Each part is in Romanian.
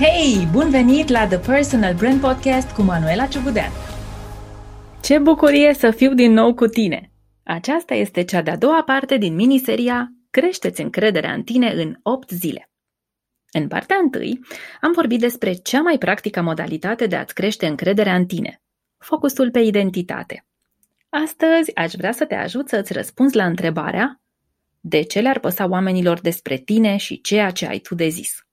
Hei, bun venit la The Personal Brand Podcast cu Manuela Ciugudean. Ce bucurie să fiu din nou cu tine! Aceasta este cea de-a doua parte din miniseria Creșteți încrederea în tine în 8 zile. În partea întâi am vorbit despre cea mai practică modalitate de a-ți crește încrederea în tine, focusul pe identitate. Astăzi aș vrea să te ajut să-ți răspunzi la întrebarea de ce le-ar păsa oamenilor despre tine și ceea ce ai tu de zis.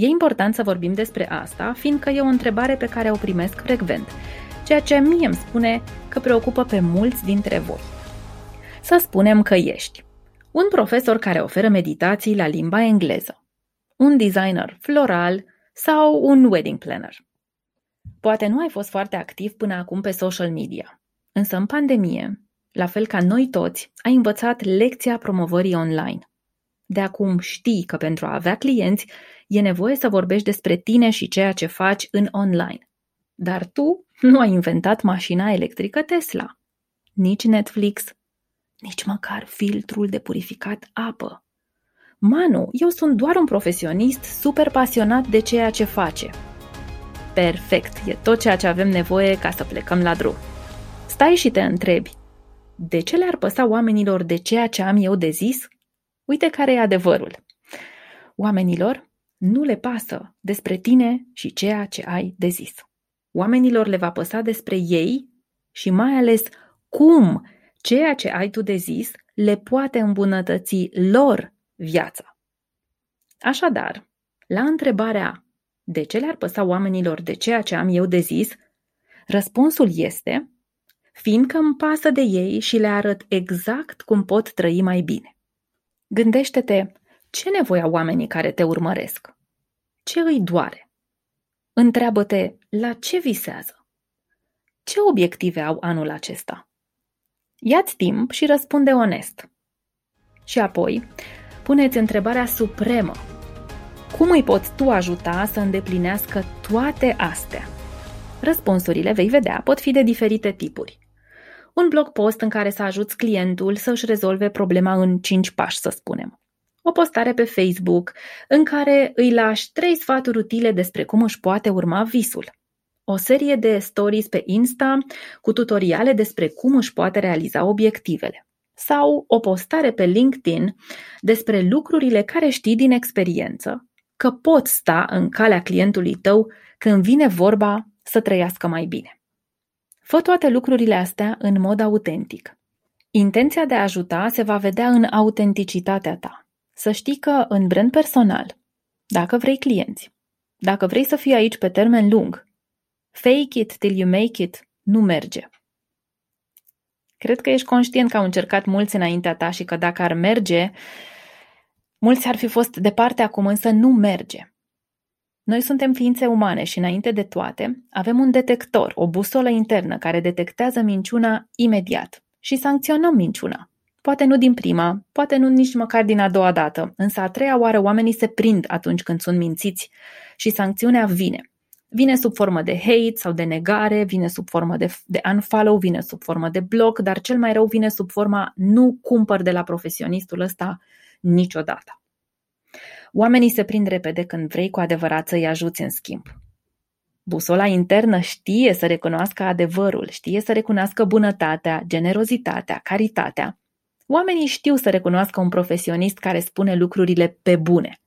E important să vorbim despre asta, fiindcă e o întrebare pe care o primesc frecvent, ceea ce mie îmi spune că preocupă pe mulți dintre voi. Să spunem că ești un profesor care oferă meditații la limba engleză, un designer floral sau un wedding planner. Poate nu ai fost foarte activ până acum pe social media, însă în pandemie, la fel ca noi toți, ai învățat lecția promovării online. De acum știi că pentru a avea clienți e nevoie să vorbești despre tine și ceea ce faci în online. Dar tu nu ai inventat mașina electrică Tesla, nici Netflix, nici măcar filtrul de purificat apă. Manu, eu sunt doar un profesionist super pasionat de ceea ce face. Perfect, e tot ceea ce avem nevoie ca să plecăm la drum. Stai și te întrebi, de ce le-ar păsa oamenilor de ceea ce am eu de zis? Uite care e adevărul. Oamenilor nu le pasă despre tine și ceea ce ai de zis. Oamenilor le va păsa despre ei și mai ales cum ceea ce ai tu de zis le poate îmbunătăți lor viața. Așadar, la întrebarea de ce le-ar păsa oamenilor de ceea ce am eu de zis, răspunsul este fiindcă îmi pasă de ei și le arăt exact cum pot trăi mai bine. Gândește-te ce nevoie au oamenii care te urmăresc? Ce îi doare? Întreabă-te la ce visează? Ce obiective au anul acesta? Ia-ți timp și răspunde onest. Și apoi, puneți întrebarea supremă. Cum îi poți tu ajuta să îndeplinească toate astea? Răspunsurile, vei vedea, pot fi de diferite tipuri. Un blog post în care să ajuți clientul să își rezolve problema în 5 pași, să spunem o postare pe Facebook în care îi lași trei sfaturi utile despre cum își poate urma visul. O serie de stories pe Insta cu tutoriale despre cum își poate realiza obiectivele. Sau o postare pe LinkedIn despre lucrurile care știi din experiență că pot sta în calea clientului tău când vine vorba să trăiască mai bine. Fă toate lucrurile astea în mod autentic. Intenția de a ajuta se va vedea în autenticitatea ta. Să știi că în brand personal, dacă vrei clienți, dacă vrei să fii aici pe termen lung, fake it till you make it nu merge. Cred că ești conștient că au încercat mulți înaintea ta și că dacă ar merge, mulți ar fi fost departe acum, însă nu merge. Noi suntem ființe umane și înainte de toate avem un detector, o busolă internă care detectează minciuna imediat și sancționăm minciuna. Poate nu din prima, poate nu nici măcar din a doua dată, însă a treia oară oamenii se prind atunci când sunt mințiți și sancțiunea vine. Vine sub formă de hate sau de negare, vine sub formă de, de unfollow, vine sub formă de bloc, dar cel mai rău vine sub forma nu cumpăr de la profesionistul ăsta niciodată. Oamenii se prind repede când vrei cu adevărat să-i ajuți în schimb. Busola internă știe să recunoască adevărul, știe să recunoască bunătatea, generozitatea, caritatea Oamenii știu să recunoască un profesionist care spune lucrurile pe bune.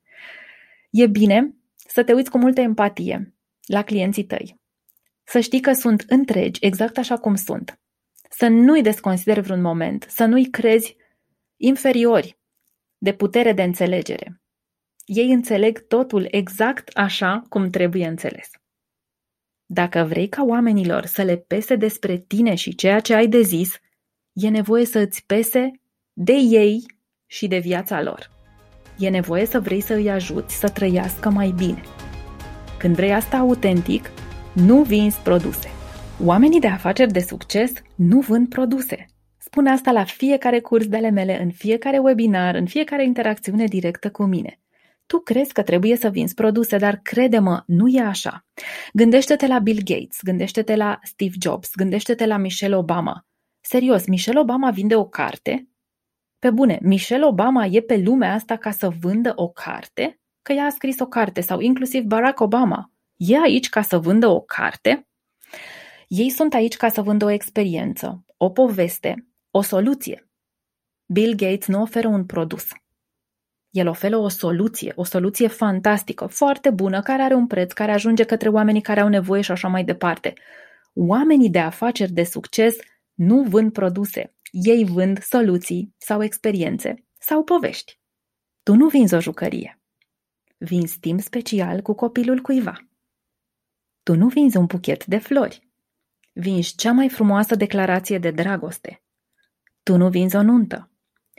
E bine să te uiți cu multă empatie la clienții tăi. Să știi că sunt întregi, exact așa cum sunt. Să nu-i desconsideri vreun moment, să nu-i crezi inferiori de putere de înțelegere. Ei înțeleg totul exact așa cum trebuie înțeles. Dacă vrei ca oamenilor să le pese despre tine și ceea ce ai de zis, e nevoie să îți pese de ei și de viața lor. E nevoie să vrei să îi ajuți să trăiască mai bine. Când vrei asta autentic, nu vinzi produse. Oamenii de afaceri de succes nu vând produse. Spun asta la fiecare curs de ale mele, în fiecare webinar, în fiecare interacțiune directă cu mine. Tu crezi că trebuie să vinzi produse, dar crede-mă, nu e așa. Gândește-te la Bill Gates, gândește-te la Steve Jobs, gândește-te la Michelle Obama. Serios, Michelle Obama vinde o carte pe bune, Michelle Obama e pe lumea asta ca să vândă o carte? că ea a scris o carte sau inclusiv Barack Obama. E aici ca să vândă o carte? Ei sunt aici ca să vândă o experiență, o poveste, o soluție. Bill Gates nu oferă un produs. El oferă o soluție, o soluție fantastică, foarte bună, care are un preț, care ajunge către oamenii care au nevoie și așa mai departe. Oamenii de afaceri de succes nu vând produse, ei vând soluții sau experiențe sau povești. Tu nu vinzi o jucărie. Vinzi timp special cu copilul cuiva. Tu nu vinzi un buchet de flori. Vinzi cea mai frumoasă declarație de dragoste. Tu nu vinzi o nuntă.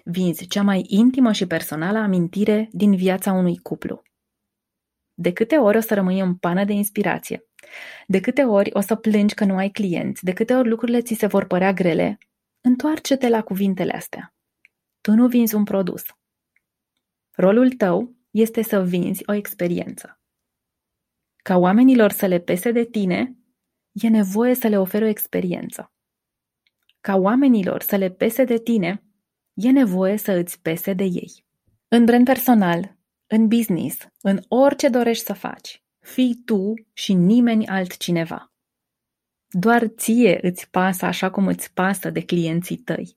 Vinzi cea mai intimă și personală amintire din viața unui cuplu. De câte ori o să rămâi în pană de inspirație? De câte ori o să plângi că nu ai clienți? De câte ori lucrurile ți se vor părea grele? Întoarce-te la cuvintele astea. Tu nu vinzi un produs. Rolul tău este să vinzi o experiență. Ca oamenilor să le pese de tine, e nevoie să le oferi o experiență. Ca oamenilor să le pese de tine, e nevoie să îți pese de ei. În brand personal, în business, în orice dorești să faci, fii tu și nimeni altcineva. Doar ție îți pasă așa cum îți pasă de clienții tăi.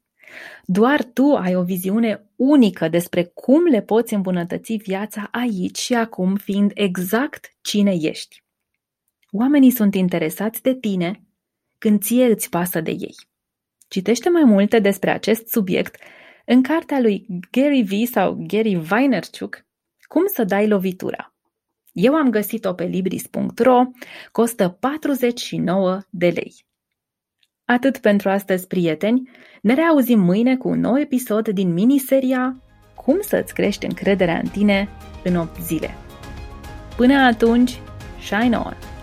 Doar tu ai o viziune unică despre cum le poți îmbunătăți viața aici și acum, fiind exact cine ești. Oamenii sunt interesați de tine când ție îți pasă de ei. Citește mai multe despre acest subiect în cartea lui Gary V sau Gary Vaynerchuk, Cum să dai lovitura. Eu am găsit-o pe libris.ro, costă 49 de lei. Atât pentru astăzi, prieteni, ne reauzim mâine cu un nou episod din miniseria Cum să-ți crești încrederea în tine în 8 zile. Până atunci, shine on!